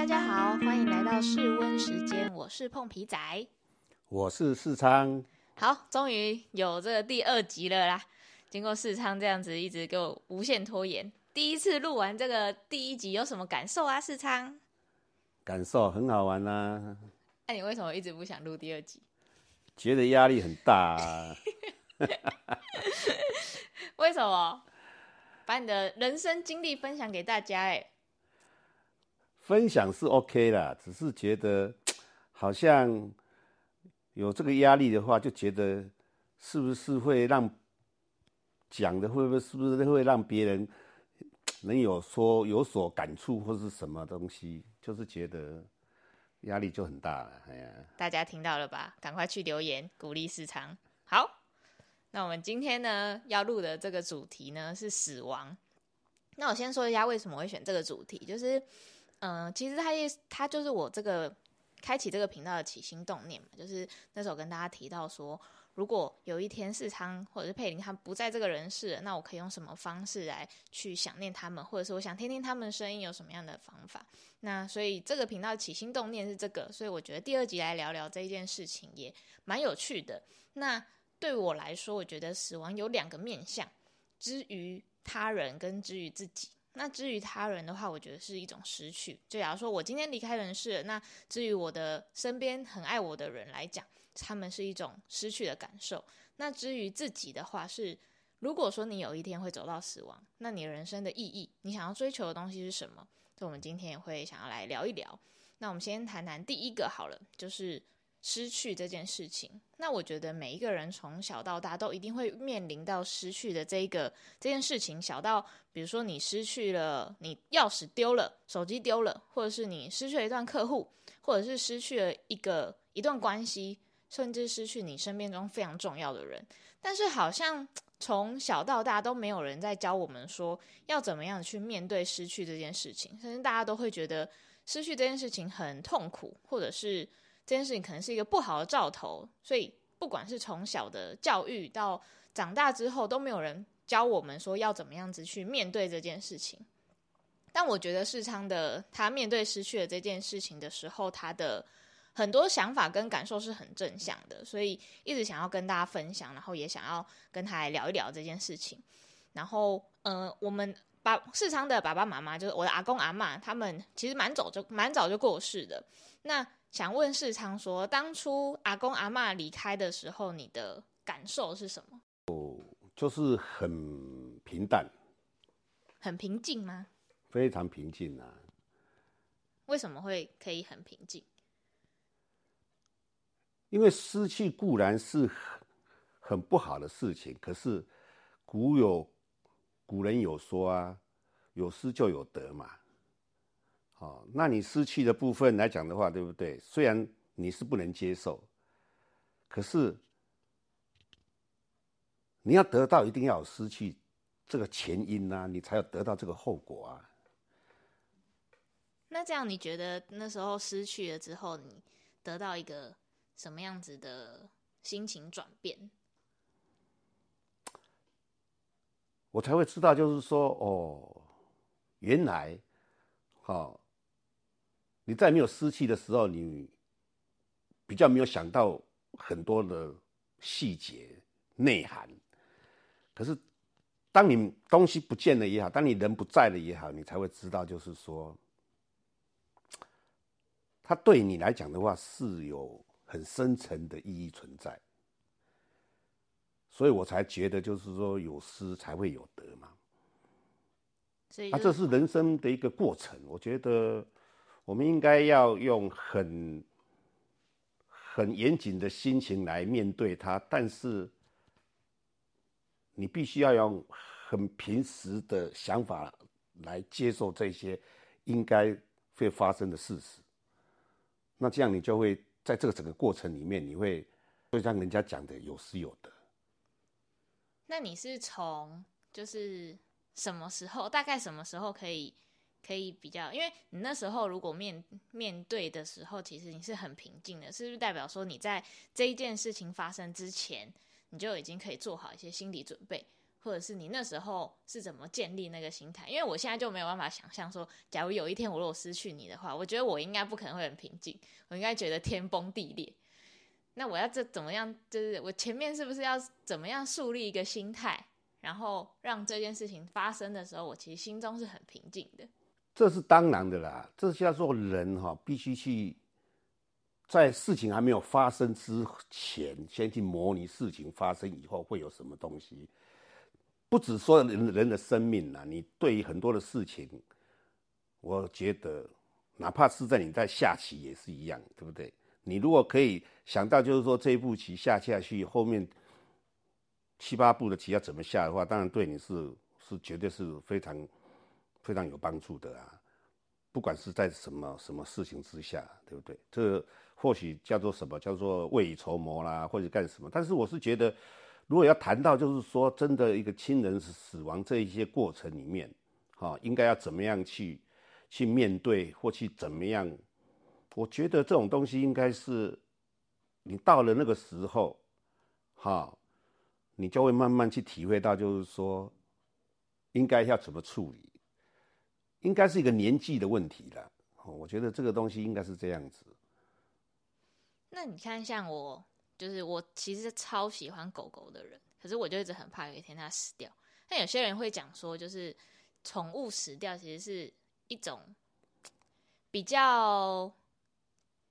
大家好，欢迎来到室温时间，我是碰皮仔。我是世昌，好，终于有这个第二集了啦！经过世昌这样子一直给我无限拖延，第一次录完这个第一集有什么感受啊？世昌，感受很好玩啊、那、你为什么一直不想录第二集？觉得压力很大、啊。为什么？把你的人生经历分享给大家、哎，分享是 OK 啦，只是觉得好像有这个压力的话，就觉得是不是会让讲的会不会是不是会让别人能有说有所感触或是什么东西，就是觉得压力就很大了。哎呀，大家听到了吧？赶快去留言鼓励市场。好，那我们今天呢要录的这个主题呢是死亡。那我先说一下为什么会选这个主题，就是，嗯、其实它也他就是我这个开启这个频道的起心动念嘛，就是那时候跟大家提到说，如果有一天世昌或者是佩林他不在这个人世了，那我可以用什么方式来去想念他们，或者是我想听听他们的声音有什么样的方法？那所以这个频道起心动念是这个，所以我觉得第二集来聊聊这件事情也蛮有趣的。那对我来说，我觉得死亡有两个面向，之于他人跟之于自己。那至于他人的话，我觉得是一种失去。就假如说我今天离开人世了，那至于我的身边很爱我的人来讲，他们是一种失去的感受。那至于自己的话是，如果说你有一天会走到死亡，那你人生的意义，你想要追求的东西是什么？这我们今天也会想要来聊一聊。那我们先谈谈第一个好了，就是失去这件事情。那我觉得每一个人从小到大都一定会面临到失去的这一个这件事情，小到比如说你失去了你钥匙丢了，手机丢了，或者是你失去了一段客户，或者是失去了一个一段关系，甚至失去你身边中非常重要的人。但是好像从小到大都没有人在教我们说要怎么样去面对失去这件事情，甚至大家都会觉得失去这件事情很痛苦，或者是这件事情可能是一个不好的兆头。所以不管是从小的教育到长大之后，都没有人教我们说要怎么样子去面对这件事情。但我觉得世昌的他面对失去了这件事情的时候，他的很多想法跟感受是很正向的，所以一直想要跟大家分享，然后也想要跟他来聊一聊这件事情。然后，呃，我们把世昌的爸爸妈妈，就是我的阿公阿嬷，他们其实蛮早就蛮早就过世的。那想问世昌说，当初阿公阿嬷离开的时候，你的感受是什么？就是很平淡，很平静吗？非常平静啊。为什么会可以很平静？因为失去固然是很很不好的事情，可是古有古人有说啊，有失就有得嘛。好、那你失去的部分来讲的话，对不对？虽然你是不能接受，可是你要得到，一定要有失去这个前因呐、你才有得到这个后果啊。那这样你觉得那时候失去了之后，你得到一个什么样子的心情转变？我才会知道，就是说，哦，原来，哦，你在没有失去的时候，你比较没有想到很多的细节内涵。可是，当你东西不见了也好，当你人不在了也好，你才会知道，就是说，它对你来讲的话是有很深层的意义存在。所以我才觉得，就是说有失才会有得嘛。啊，所以就这是人生的一个过程。我觉得我们应该要用很很严谨的心情来面对它，但是你必须要用很平时的想法来接受这些应该会发生的事实。那这样你就会在这个整个过程里面，你会就像人家讲的有失有得。那你是从就是什么时候，大概什么时候可以可以比较？因为你那时候如果面面对的时候，其实你是很平静的，是不是代表说你在这一件事情发生之前，你就已经可以做好一些心理准备，或者是你那时候是怎么建立那个心态？因为我现在就没有办法想象说，假如有一天我如果失去你的话，我觉得我应该不可能会很平静，我应该觉得天崩地裂。那我要这怎么样？就是我前面是不是要怎么样树立一个心态，然后让这件事情发生的时候，我其实心中是很平静的。这是当然的啦，这叫做人哈，必须去在事情还没有发生之前，先去模拟事情发生以后会有什么东西。不只说人人的生命啦，你对于很多的事情，我觉得哪怕是在你在下棋也是一样，对不对？你如果可以想到，就是说这一步棋下下去，后面七八步的棋要怎么下的话，当然对你是是绝对是非常非常有帮助的啊。不管是在什么什么事情之下，对不对？这或许叫做什么叫做未雨绸缪啦，或者干什么？但是我是觉得，如果要谈到就是说真的一个亲人死亡这一些过程里面，哈，应该要怎么样去去面对，或去怎么样？我觉得这种东西应该是，你到了那个时候，哈，你就会慢慢去体会到，就是说，应该要怎么处理，应该是一个年纪的问题了。我觉得这个东西应该是这样子。那你看，像我，就是我其实超喜欢狗狗的人，可是我就一直很怕有一天它死掉。但有些人会讲说，就是宠物死掉其实是一种比较。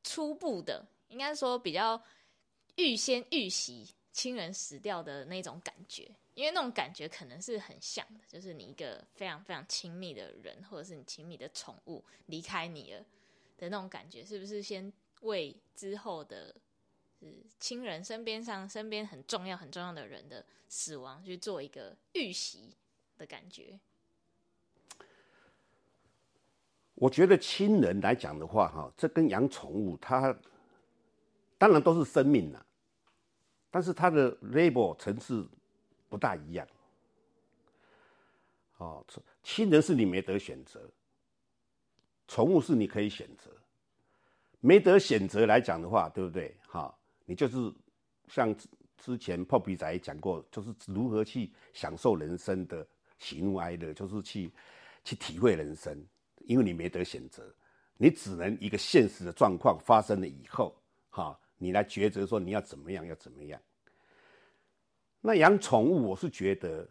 初步的，应该说比较预先预习亲人死掉的那种感觉，因为那种感觉可能是很像的，就是你一个非常非常亲密的人，或者是你亲密的宠物离开你了的那种感觉，是不是先为之后的，是亲人身边上身边很重要很重要的人的死亡去做一个预习的感觉？我觉得亲人来讲的话，哈，这跟养宠物，它当然都是生命了，但是它的 label 层次不大一样。哦，亲人是你没得选择，宠物是你可以选择。没得选择来讲的话，对不对？哈，你就是像之前破皮仔讲过，就是如何去享受人生的喜怒哀乐，就是去去体会人生。因为你没得选择，你只能一个现实的状况发生了以后，哈，你来抉择说你要怎么样，要怎么样。那养宠物，我是觉得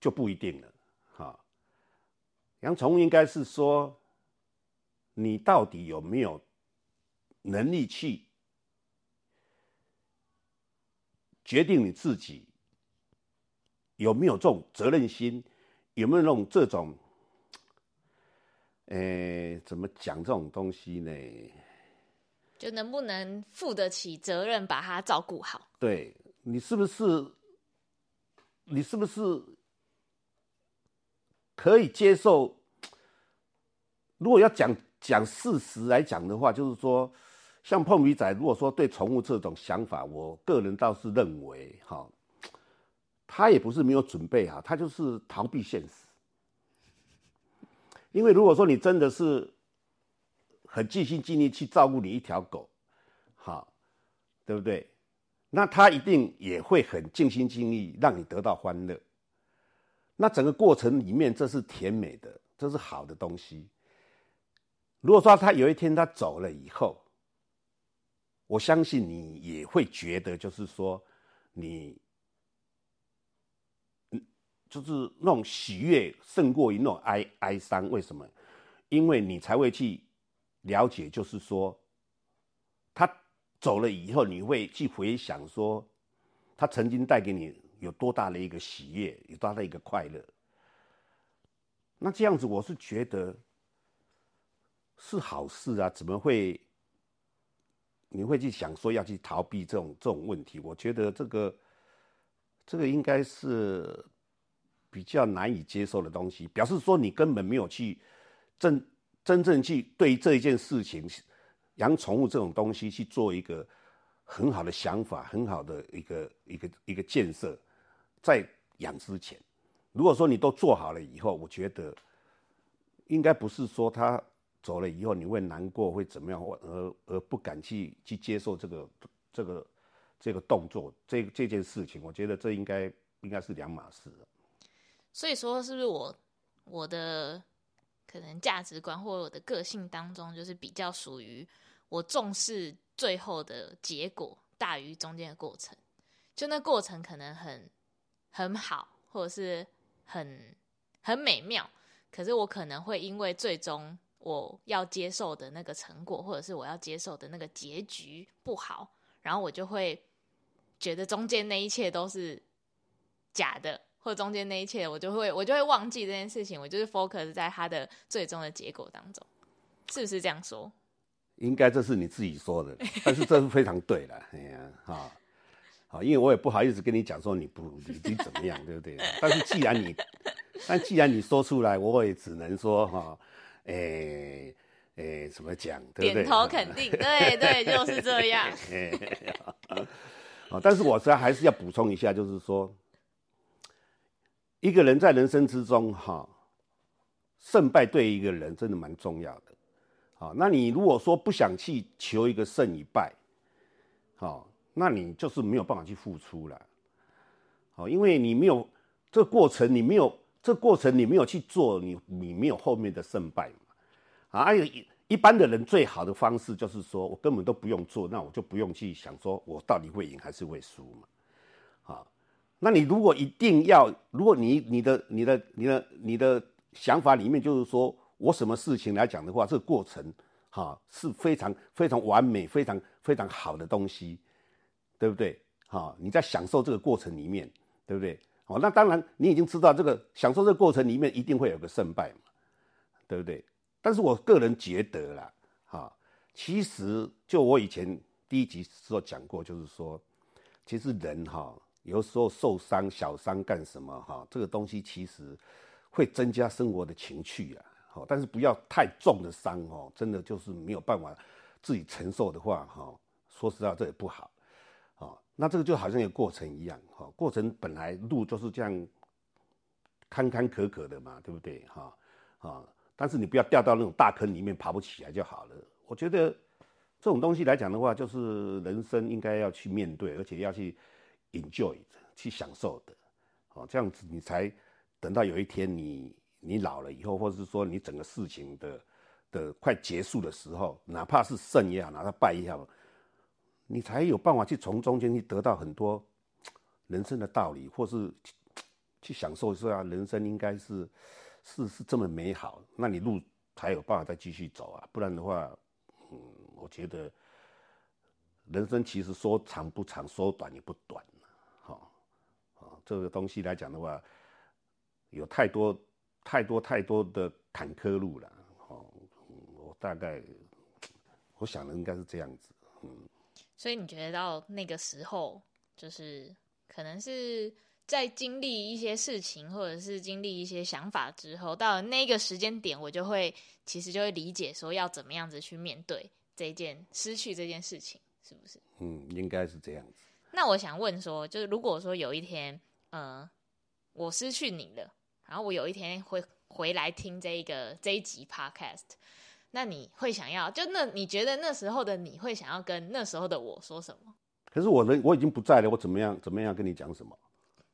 就不一定了，哈。养宠物应该是说，你到底有没有能力去决定你自己有没有这种责任心，有没有那种这种。诶，怎么讲这种东西呢？就能不能负得起责任，把它照顾好？对你是不是？你是不是可以接受？如果要讲讲事实来讲的话，就是说，像碰鱼仔，如果说对宠物这种想法，我个人倒是认为，哈，他也不是没有准备啊，他就是逃避现实。因为如果说你真的是很尽心尽力去照顾你一条狗，好，对不对？那他一定也会很尽心尽力让你得到欢乐。那整个过程里面，这是甜美的，这是好的东西。如果说他有一天他走了以后，我相信你也会觉得，就是说你。就是那种喜悦胜过于那种哀哀伤，为什么？因为你才会去了解，就是说，走了以后，你会去回想说，他曾经带给你有多大的一个喜悦，有多大的一个快乐。那这样子，我是觉得是好事啊！怎么会你会去想说要去逃避这种这种问题？我觉得这个这个应该是。比较难以接受的东西，表示说你根本没有去真真正去对这一件事情，养宠物这种东西去做一个很好的想法，很好的一个一个一个建设，在养之前，如果说你都做好了以后，我觉得应该不是说他走了以后你会难过会怎么样，而而不敢去去接受这个这个这个动作，这这件事情，我觉得这应该应该是两码事。所以说，是不是我我的可能价值观或我的个性当中，就是比较属于我重视最后的结果大于中间的过程？就那过程可能很很好，或者是很很美妙，可是我可能会因为最终我要接受的那个成果，或者是我要接受的那个结局不好，然后我就会觉得中间那一切都是假的，或中间那一切我就会我就会忘记这件事情，我就是 focus 在它的最终的结果当中，是不是这样说？应该这是你自己说的，但是这是非常对的，哎呀，哈。好，因为我也不好意思跟你讲说你不你你怎么样，对不对？但是既然你，但既然你说出来，我也只能说哈，诶诶，怎么讲，对不对？点头 肯定，对对，就是这样。啊，但是我实在还是要补充一下，就是说，一个人在人生之中哈，胜败对一个人真的蛮重要的。好，那你如果说不想去求一个胜与败，好。那你就是没有办法去付出了，好，因为你没有这过程，你没有这过程，你没有去做，你你没有后面的胜败嘛？啊，还有一一般的人最好的方式就是说我根本都不用做，那我就不用去想说我到底会赢还是会输嘛？好，那你如果一定要，如果你你的你的你的你的想法里面就是说我什么事情来讲的话，这个过程哈是非常非常完美、非常非常好的东西。对不对？哈，你在享受这个过程里面，对不对？好，那当然，你已经知道这个享受这个过程里面一定会有个胜败嘛，对不对？但是我个人觉得啦，哈，其实就我以前第一集时候讲过，就是说，其实人哈，有时候受伤小伤干什么哈？这个东西其实会增加生活的情趣啊，哦，但是不要太重的伤哦，真的就是没有办法自己承受的话哈，说实话这也不好。哦那这个就好像一个过程一样，哈，过程本来路就是这样坎坎坷坷的嘛，对不对？哈，啊，但是你不要掉到那种大坑里面爬不起来就好了。我觉得这种东西来讲的话，就是人生应该要去面对，而且要去 enjoy 去享受的，哦，这样子你才等到有一天你你老了以后，或者是说你整个事情的的快结束的时候，哪怕是胜也好，哪怕败也好。你才有办法去从中间去得到很多人生的道理，或是去享受一下人生应该是是是这么美好，那你路才有办法再继续走啊！不然的话，嗯，我觉得人生其实说长不长，说短也不短，好，啊，这个东西来讲的话，有太多太多太多的坎坷路了，哦，我大概 我想的应该是这样子，嗯。所以你觉得到那个时候，就是可能是在经历一些事情，或者是经历一些想法之后，到了那个时间点，我就会其实就会理解说要怎么样子去面对这件失去这件事情，是不是？嗯，应该是这样子。那我想问说，就是如果说有一天，呃，我失去你了，然后我有一天会回来听这一个这一集 podcast。那你会想要就那你觉得那时候的你会想要跟那时候的我说什么？可是我的我已经不在了，我怎么样怎么样跟你讲什么？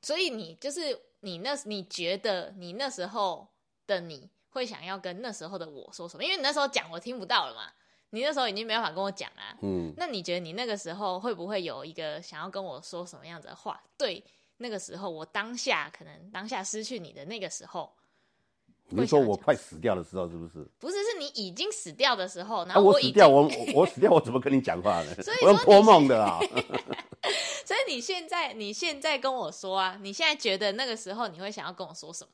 所以你就是你那你觉得你那时候的你会想要跟那时候的我说什么？因为你那时候讲我听不到了嘛，你那时候已经没办法跟我讲啊。嗯。那你觉得你那个时候会不会有一个想要跟我说什么样子的话？对，那个时候我当下可能当下失去你的那个时候。你说我快死掉的时候是不是？不是，是你已经死掉的时候。那我死掉，我我死掉，我怎么跟你讲话呢？所以我托梦的啊。所以你现在你现在跟我说啊，你现在觉得那个时候你会想要跟我说什么？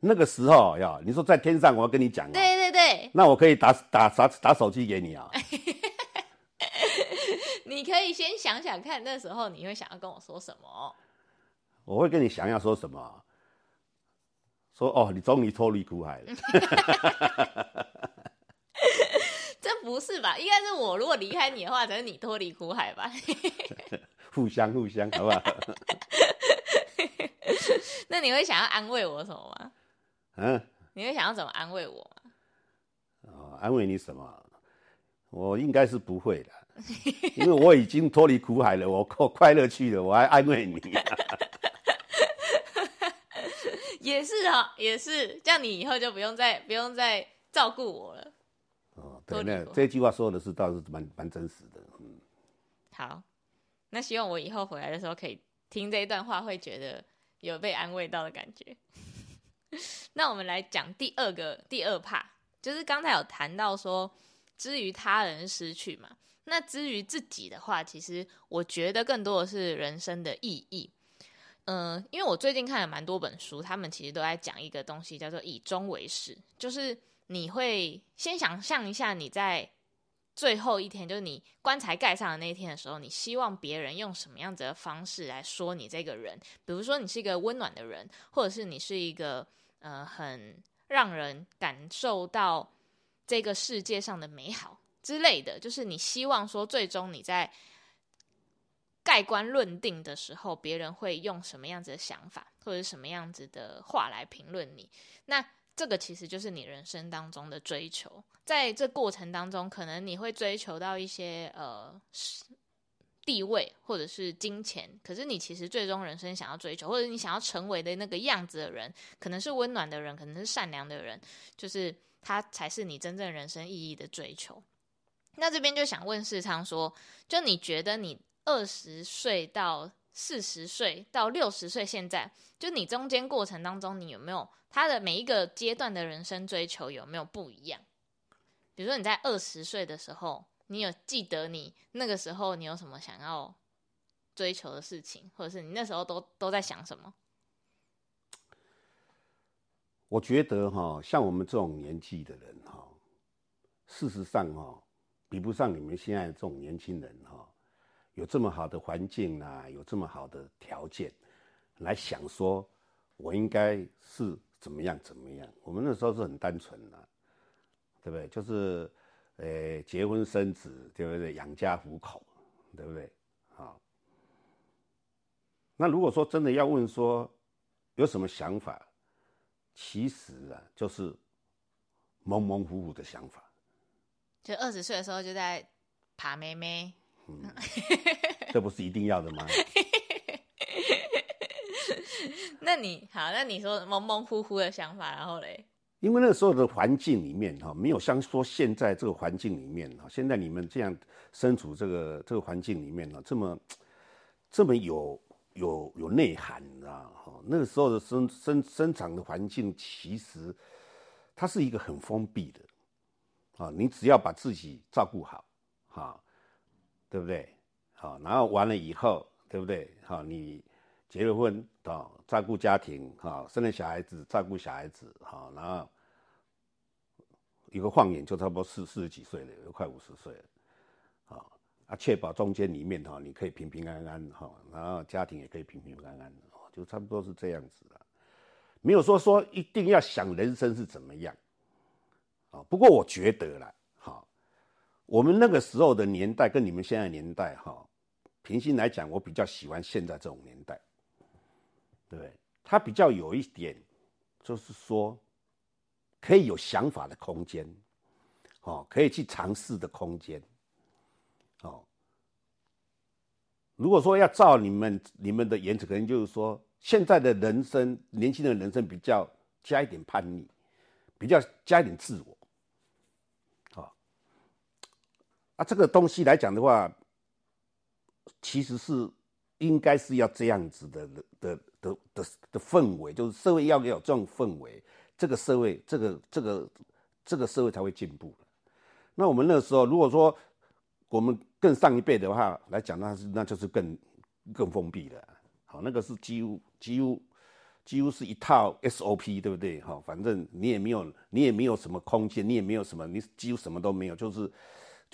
那个时候呀，你说在天上，我要跟你讲。对对对。那我可以打打打打手机给你啊。你可以先想想看，那时候你会想要跟我说什么？我会跟你想要说什么？说哦，你终于脱离苦海了。这不是吧？应该是我如果离开你的话，才是你脱离苦海吧？互相互相，好不好？那你会想要安慰我什么吗？嗯？你会想要怎么安慰我吗？哦，安慰你什么？我应该是不会的，因为我已经脱离苦海了，我 快快乐去了，我还安慰你。也是啊，也是，这样你以后就不用再不用再照顾我了。哦，对，那这句话说的是倒是蛮蛮真实的。嗯，好，那希望我以后回来的时候可以听这一段话，会觉得有被安慰到的感觉。那我们来讲第二个第二怕，就是刚才有谈到说，至于他人失去嘛，那至于自己的话，其实我觉得更多的是人生的意义。嗯，因为我最近看了蛮多本书，他们其实都在讲一个东西，叫做以终为始，就是你会先想象一下你在最后一天，就是你棺材盖上的那一天的时候，你希望别人用什么样子的方式来说你这个人？比如说你是一个温暖的人，或者是你是一个呃很让人感受到这个世界上的美好之类的，就是你希望说最终你在。盖棺论定的时候，别人会用什么样子的想法，或者什么样子的话来评论你？那这个其实就是你人生当中的追求。在这过程当中，可能你会追求到一些呃地位或者是金钱，可是你其实最终人生想要追求，或者你想要成为的那个样子的人，可能是温暖的人，可能是善良的人，就是他才是你真正人生意义的追求。那这边就想问世昌说，就你觉得你？二十岁到四十岁到六十岁，现在就你中间过程当中，你有没有他的每一个阶段的人生追求有没有不一样？比如说你在二十岁的时候，你有记得你那个时候你有什么想要追求的事情，或者是你那时候都都在想什么？我觉得哈，像我们这种年纪的人哈，事实上哈，比不上你们现在这种年轻人哈。有这么好的环境啊，有这么好的条件，来想说，我应该是怎么样怎么样？我们那时候是很单纯的，对不对？就是，呃，结婚生子，对不对？养家糊口，对不对？好。那如果说真的要问说，有什么想法？其实啊，就是蒙蒙糊糊的想法。就二十岁的时候就在爬妹妹。嗯，这不是一定要的吗？那你好，那你说蒙蒙糊糊的想法，然后嘞？因为那个时候的环境里面哈，没有像说现在这个环境里面哈，现在你们这样身处这个这个环境里面呢，这么这么有有有内涵，你知道哈？那个时候的生生生长的环境，其实它是一个很封闭的啊，你只要把自己照顾好，哈。对不对？好，然后完了以后，对不对？好，你结了婚，啊，照顾家庭，好，生了小孩子，照顾小孩子，好，然后一个晃眼就差不多四四十几岁了，又快五十岁了，好，啊，确保中间里面哈，你可以平平安安，哈，然后家庭也可以平平安安，就差不多是这样子了，没有说说一定要想人生是怎么样，啊，不过我觉得啦。我们那个时候的年代跟你们现在年代哈，平心来讲，我比较喜欢现在这种年代，对不对？它比较有一点，就是说，可以有想法的空间，哦，可以去尝试的空间，哦。如果说要照你们你们的言辞，可能就是说，现在的人生，年轻人人生比较加一点叛逆，比较加一点自我。啊，这个东西来讲的话，其实是应该是要这样子的的的的的氛围，就是社会要有这种氛围，这个社会，这个这个这个社会才会进步那我们那时候，如果说我们更上一辈的话来讲，那是那就是更更封闭的。好，那个是几乎几乎几乎是一套 SOP，对不对？好，反正你也没有你也没有什么空间，你也没有什么，你几乎什么都没有，就是。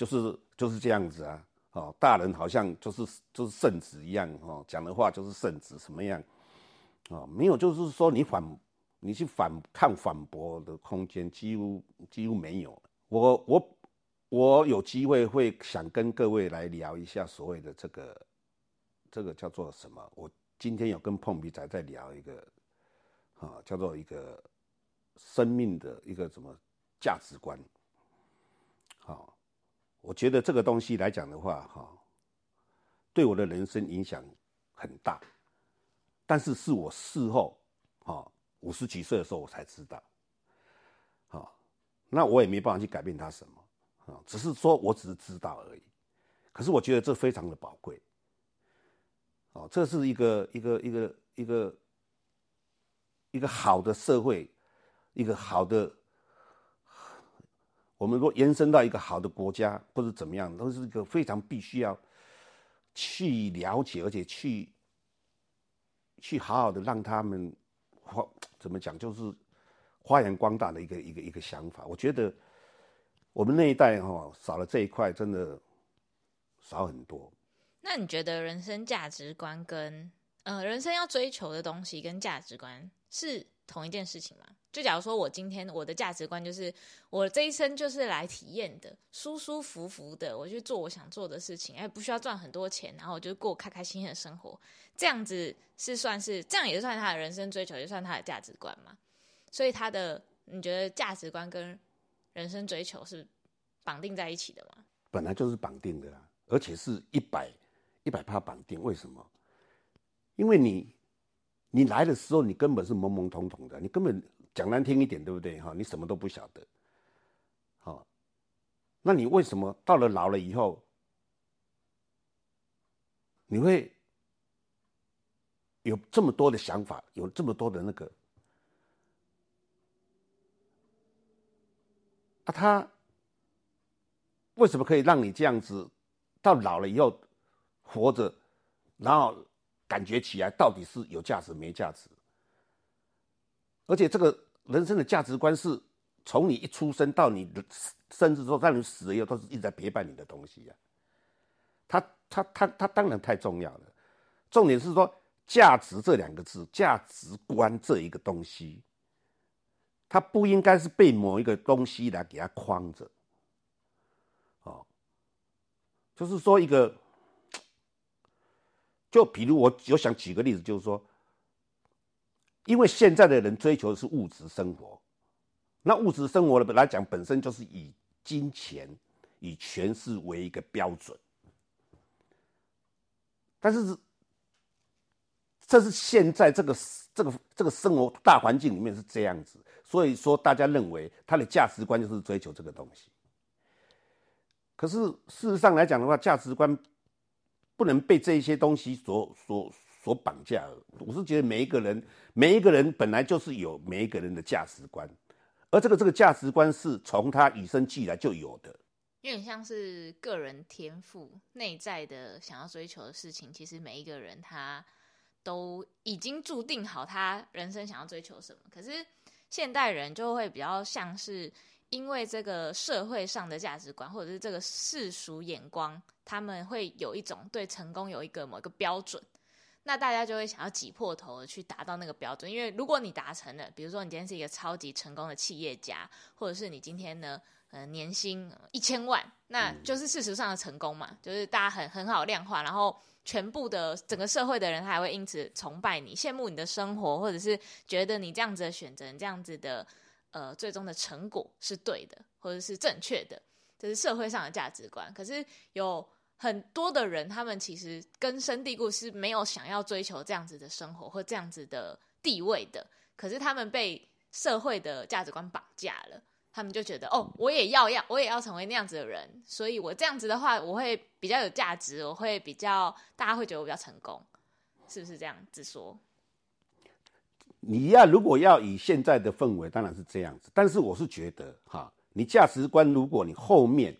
就是就是这样子啊，哦，大人好像就是就是圣旨一样哦，讲的话就是圣旨什么样，哦，没有，就是说你反你去反抗反驳的空间几乎几乎没有。我我我有机会会想跟各位来聊一下所谓的这个这个叫做什么？我今天有跟碰鼻仔在聊一个啊，叫做一个生命的一个什么价值观，好。我觉得这个东西来讲的话，哈，对我的人生影响很大，但是是我事后，哈，五十几岁的时候我才知道，好，那我也没办法去改变他什么啊，只是说我只是知道而已。可是我觉得这非常的宝贵，哦，这是一个一个一个一个一个好的社会，一个好的，我们说延伸到一个好的国家或者怎么样，都是一个非常必须要去了解，而且去去好好的让他们。花怎么讲，就是发扬光大的一个一个一个想法。我觉得我们那一代哈少了这一块，真的少很多。那你觉得人生价值观跟呃人生要追求的东西跟价值观是同一件事情嘛？就假如说我今天我的价值观就是我这一生就是来体验的，舒舒服服的，我去做我想做的事情，哎，不需要赚很多钱，然后我就过开开心心的生活，这样子是算是这样也算他的人生追求，也算他的价值观嘛？所以他的你觉得价值观跟人生追求是绑定在一起的吗？本来就是绑定的，而且是一百一百帕绑定。为什么？因为你你来的时候，你根本是懵懵懂懂的，你根本。讲难听一点，对不对？哈，你什么都不晓得，好，那你为什么到了老了以后，你会有这么多的想法，有这么多的那个？啊，他为什么可以让你这样子到老了以后活着，然后感觉起来到底是有价值没价值？而且这个人生的价值观是从你一出生到你的甚至说到你死了以后，都是一直在陪伴你的东西呀。他他他他当然太重要了。重点是说价值这两个字，价值观这一个东西，它不应该是被某一个东西来给它框着。哦，就是说一个，就比如我我想举个例子，就是说。因为现在的人追求的是物质生活，那物质生活的来讲，本身就是以金钱、以权势为一个标准。但是，这是现在这个这个这个生活大环境里面是这样子，所以说大家认为他的价值观就是追求这个东西。可是事实上来讲的话，价值观不能被这一些东西所所。所绑架，我是觉得每一个人，每一个人本来就是有每一个人的价值观，而这个这个价值观是从他与生俱来就有的，有点像是个人天赋内在的想要追求的事情。其实每一个人他都已经注定好他人生想要追求什么，可是现代人就会比较像是因为这个社会上的价值观或者是这个世俗眼光，他们会有一种对成功有一个某一个标准。那大家就会想要挤破头的去达到那个标准，因为如果你达成了，比如说你今天是一个超级成功的企业家，或者是你今天呢，呃，年薪一千万，那就是事实上的成功嘛，就是大家很很好量化，然后全部的整个社会的人他还会因此崇拜你，羡慕你的生活，或者是觉得你这样子的选择，这样子的呃最终的成果是对的，或者是正确的，这是社会上的价值观。可是有。很多的人，他们其实根深蒂固是没有想要追求这样子的生活或这样子的地位的。可是他们被社会的价值观绑架了，他们就觉得哦，我也要要，我也要成为那样子的人，所以我这样子的话，我会比较有价值，我会比较大家会觉得我比较成功，是不是这样子说？你要如果要以现在的氛围，当然是这样子。但是我是觉得哈，你价值观，如果你后面。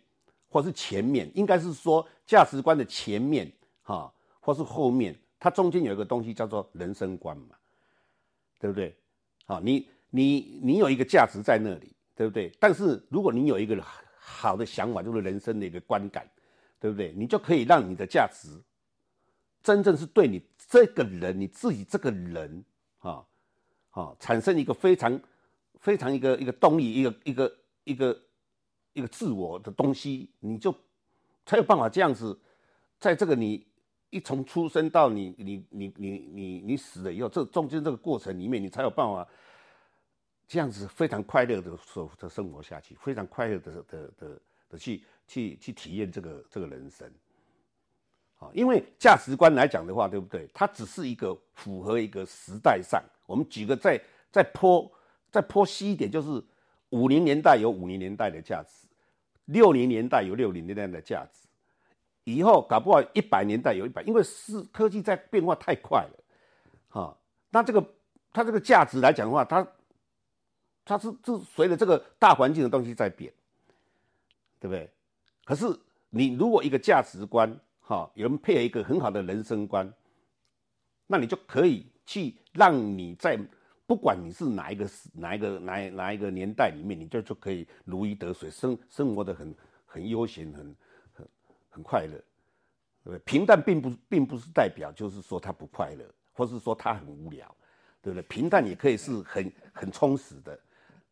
或是前面，应该是说价值观的前面，哈，或是后面，它中间有一个东西叫做人生观嘛，对不对？好，你你你有一个价值在那里，对不对？但是如果你有一个好的想法，就是人生的一个观感，对不对？你就可以让你的价值真正是对你这个人，你自己这个人，啊啊，产生一个非常非常一个一个动力，一个一个一个。自我的东西，你就才有办法这样子，在这个你一从出生到你你你你你你死了以后，这中间这个过程里面，你才有办法这样子非常快乐的生的生活下去，非常快乐的的的的去去去体验这个这个人生。啊，因为价值观来讲的话，对不对？它只是一个符合一个时代上，我们举个再再坡再坡西一点，就是五零年代有五零年代的价值，六零年代有六零年代的价值，以后搞不好一百年代有一百，因为是科技在变化太快了，哈，那这个它这个价值来讲的话，它它是是随着这个大环境的东西在变，对不对？可是你如果一个价值观，哈，有人配合一个很好的人生观，那你就可以去让你在不管你是哪一个哪一个哪哪一个年代里面，你就就可以如鱼得水，生生活的很很悠闲，很很很快乐，对不对？平淡并不并不是代表就是说他不快乐，或是说他很无聊，对不对？平淡也可以是很很充实的。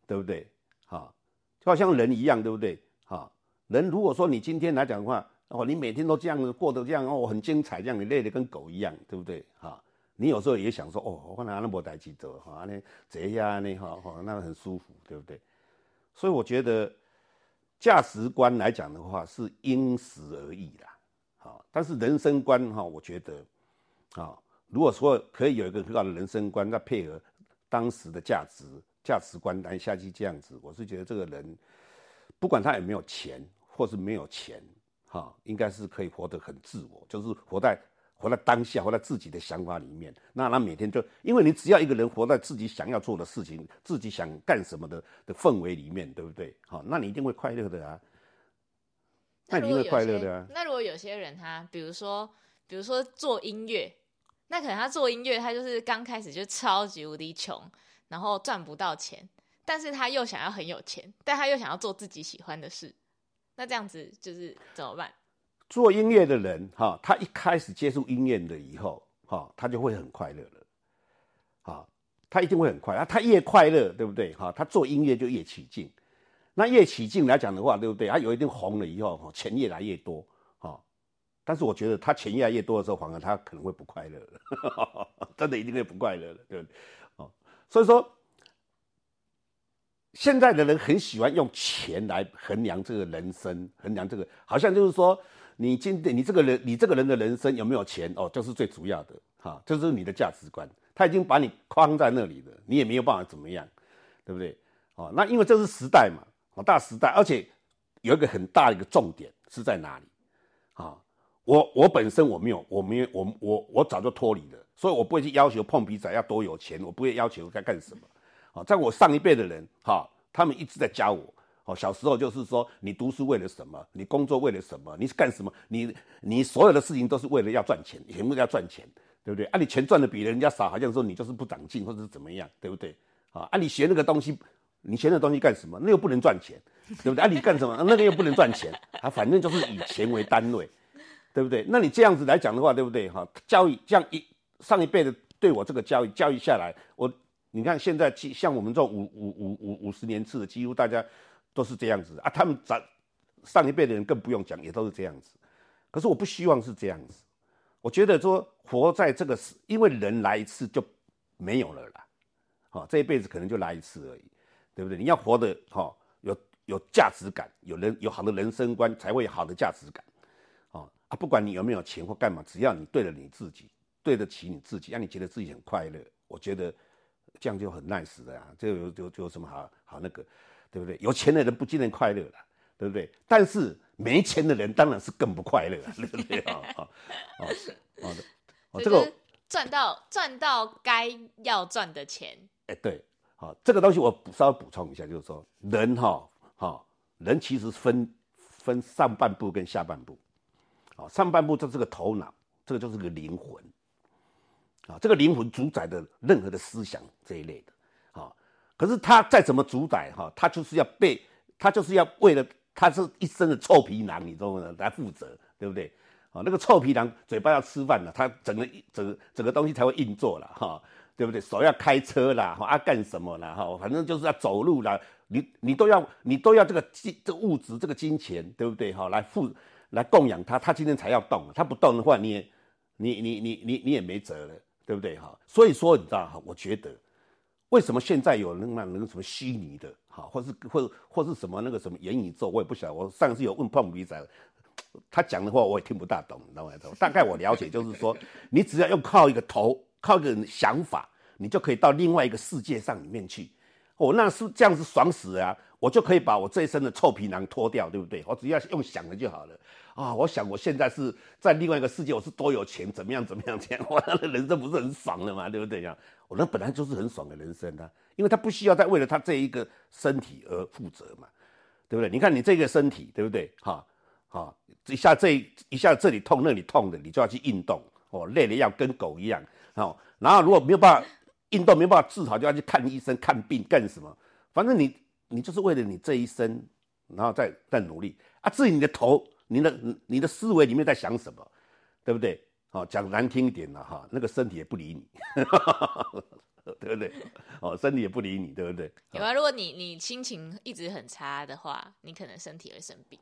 对不对？哈，就好像人一样，对不对？哈，人如果说你今天来讲的话，哦，你每天都这样子过得这样哦，很精彩，这样你累得跟狗一样，对不对？哈，你有时候也想说，哦，我哪那么带气走，哈，那这样呢，哈，哈，那很舒服，对不对？所以我觉得价值观来讲的话是因时而异啦，好，但是人生观哈，我觉得，啊，如果说可以有一个很好的人生观，那配合当时的价值。价值观来下去这样子，我是觉得这个人，不管他有没有钱，或是没有钱，哈，应该是可以活得很自我，就是活在活在当下，活在自己的想法里面。那他每天就，因为你只要一个人活在自己想要做的事情，自己想干什么的的氛围里面，对不对？好，那你一定会快乐的啊。那一定会快乐的啊。那如果有些人他，比如说，比如说做音乐，那可能他做音乐，他就是刚开始就超级无敌穷。然后赚不到钱，但是他又想要很有钱，但他又想要做自己喜欢的事，那这样子就是怎么办？做音乐的人哈，他一开始接触音乐的以后哈，他就会很快乐了，哈，他一定会很快啊，他越快乐，对不对？哈，他做音乐就越起劲，那越起劲来讲的话，对不对？他有一定红了以后，哈，钱越来越多，哈，但是我觉得他钱越来越多的时候，反而他可能会不快乐了，真的一定会不快乐了，对不对？哦所以说，现在的人很喜欢用钱来衡量这个人生，衡量这个，好像就是说，你今天你这个人，你这个人的人生有没有钱哦，就是最主要的，哈，这是你的价值观。他已经把你框在那里了，你也没有办法怎么样，对不对？哦，那因为这是时代嘛，哦，大时代，而且有一个很大的一个重点是在哪里？啊，我我本身我没有，我没有，我我我早就脱离了。所以我不会去要求碰鼻仔要多有钱，我不会要求该干什么。啊，在我上一辈的人，哈，他们一直在教我。哦，小时候就是说，你读书为了什么？你工作为了什么？你是干什么？你你所有的事情都是为了要赚钱，全部要赚钱，对不对？啊，你钱赚的比人家少，好像说你就是不长进或者是怎么样，对不对？啊，啊，你学那个东西，你学那东西干什么？那又不能赚钱，对不对？啊，你干什么？那个又不能赚钱，啊，反正就是以钱为单位，对不对？那你这样子来讲的话，对不对？哈，教育这样一。上一辈的对我这个教育教育下来，我你看现在像我们这种五五五五五十年次的，几乎大家都是这样子啊。他们咱上一辈的人更不用讲，也都是这样子。可是我不希望是这样子，我觉得说活在这个世，因为人来一次就没有了啦，好，这一辈子可能就来一次而已，对不对？你要活得哈有有价值感，有人有好的人生观，才会有好的价值感，啊啊，不管你有没有钱或干嘛，只要你对了你自己。对得起你自己，让你觉得自己很快乐，我觉得这样就很 nice 的啊，这有有有什么好好那个，对不对？有钱的人不见得快乐了，对不对？但是没钱的人当然是更不快乐，对不对？啊啊啊！好的，哦，这个赚到赚到该要赚的钱，哎，对，好，这个东西我稍微补充一下，就是说人哈，哈，人其实分分上半部跟下半部，哦，上半部就是个头脑，这个就是个灵魂。啊，这个灵魂主宰的任何的思想这一类的，啊，可是他再怎么主宰哈，他就是要被他就是要为了他是一身的臭皮囊，你知道吗？来负责，对不对？啊，那个臭皮囊嘴巴要吃饭了，他整个整个整个东西才会运作了，哈，对不对？手要开车啦，哈啊，干什么啦，哈，反正就是要走路啦，你你都要你都要这个金这物质这个金钱，对不对？哈，来付来供养他，他今天才要动，他不动的话，你也你你你你你也没辙了。对不对哈？所以说你知道哈，我觉得为什么现在有那那那什么虚拟的哈，或是或或是什么那个什么元宇宙，我也不晓得。我上次有问胖鼻仔，他讲的话我也听不大懂，你知道吗？大概我了解就是说，你只要用靠一个头，靠一个想法，你就可以到另外一个世界上里面去。哦，那是这样子爽死啊！我就可以把我这一身的臭皮囊脱掉，对不对？我只要用想的就好了啊！我想我现在是在另外一个世界，我是多有钱，怎么样怎么样这样，我那人生不是很爽的嘛，对不对呀？我那本来就是很爽的人生啊，因为他不需要再为了他这一个身体而负责嘛，对不对？你看你这个身体，对不对？哈，哈，一下这一下这里痛那里痛的，你就要去运动哦，累了要跟狗一样哦。然后如果没有办法。运动没有办法治好，就要去看医生看病干什么？反正你你就是为了你这一生，然后再再努力啊。至于你的头，你的你的思维里面在想什么，对不对？好，讲难听一点了哈，那个身体也不理你，对不对？哦，身体也不理你，对不对？有啊，如果你你心情一直很差的话，你可能身体会生病。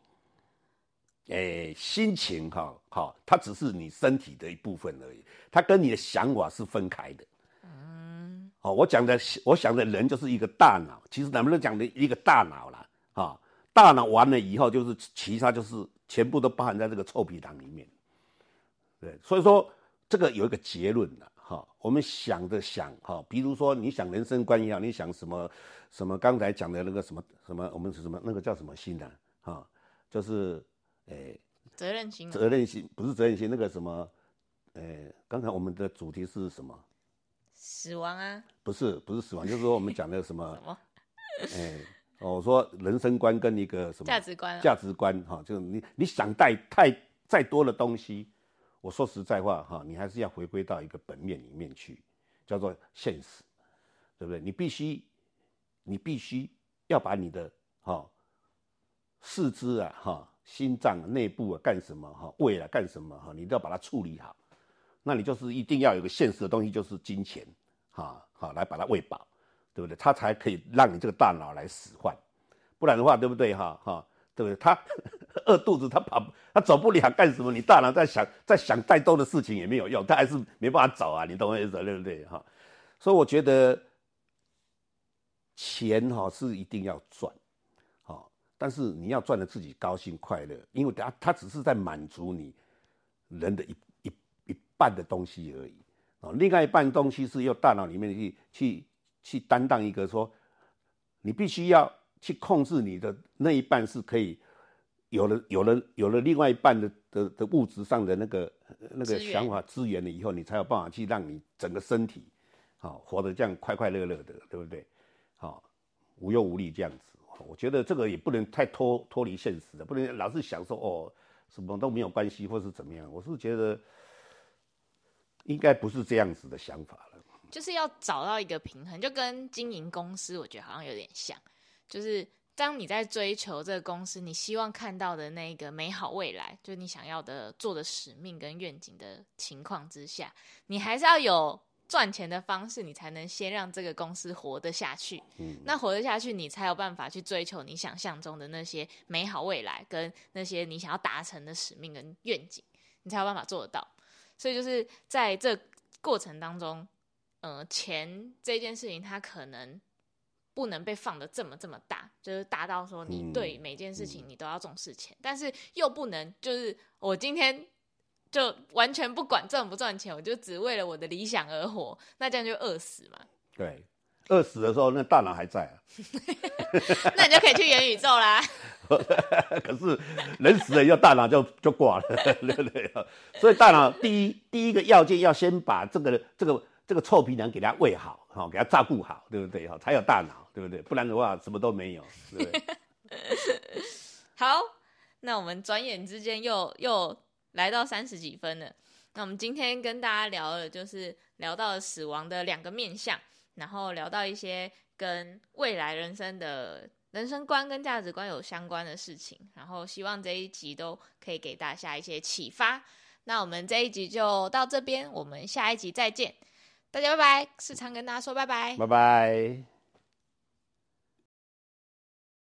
哎，心情哈好，它只是你身体的一部分而已，它跟你的想法是分开的。嗯哦，我讲的，我想的人就是一个大脑，其实能不能讲的一个大脑了，啊，大脑完了以后，就是其他就是全部都包含在这个臭皮囊里面，对，所以说这个有一个结论的，哈，我们想的想，哈，比如说你想人生观一样，你想什么什么刚才讲的那个什么什么，我们是什么那个叫什么心呢？哈，就是，诶，责任心，责任心不是责任心，那个什么，诶，刚才我们的主题是什么？死亡啊？不是，不是死亡，就是说我们讲的什么？什么？哎，我说人生观跟一个什么价值观？价值观哈，就是你你想带太再多的东西，我说实在话哈，你还是要回归到一个本面里面去，叫做现实，对不对？你必须，你必须要把你的哈四肢啊哈心脏内部啊干什么哈胃啊干什么哈，你都要把它处理好。那你就是一定要有个现实的东西，就是金钱，哈，好来把它喂饱，对不对？他才可以让你这个大脑来使唤，不然的话，对不对？哈，哈，对不对？他 饿肚子，他跑，他走不了，干什么？你大脑在想，在想再多的事情也没有用，他还是没办法走啊，你懂我意思对不对？哈，所以我觉得钱哈是一定要赚，好，但是你要赚的自己高兴快乐，因为他他只是在满足你人的一一一。半的东西而已，哦，另外一半东西是用大脑里面去去去担当一个说，你必须要去控制你的那一半是可以有了有了有了另外一半的的的物质上的那个那个想法资源了以后，你才有办法去让你整个身体，好活得这样快快乐乐的，对不对？好无忧无虑这样子，我觉得这个也不能太脱脱离现实的，不能老是想说哦什么都没有关系或是怎么样，我是觉得。应该不是这样子的想法了，就是要找到一个平衡，就跟经营公司，我觉得好像有点像，就是当你在追求这个公司，你希望看到的那个美好未来，就是你想要的做的使命跟愿景的情况之下，你还是要有赚钱的方式，你才能先让这个公司活得下去。嗯，那活得下去，你才有办法去追求你想象中的那些美好未来，跟那些你想要达成的使命跟愿景，你才有办法做得到。所以就是在这过程当中，呃，钱这件事情它可能不能被放的这么这么大，就是大到说你对每件事情你都要重视钱，但是又不能就是我今天就完全不管赚不赚钱，我就只为了我的理想而活，那这样就饿死嘛。对。饿死的时候，那大脑还在啊，那你就可以去元宇宙啦。可是人死了以后，大脑就就挂了，对不对？所以大脑第一第一个要件要先把这个这个这个臭皮囊给它喂好，哈，给它照顾好，对不对？哈，才有大脑，对不对？不然的话，什么都没有，对不对？好，那我们转眼之间又又来到三十几分了。那我们今天跟大家聊的，就是聊到了死亡的两个面相。然后聊到一些跟未来人生的人生观跟价值观有相关的事情，然后希望这一集都可以给大家一些启发。那我们这一集就到这边，我们下一集再见，大家拜拜。时常跟大家说拜拜，拜拜。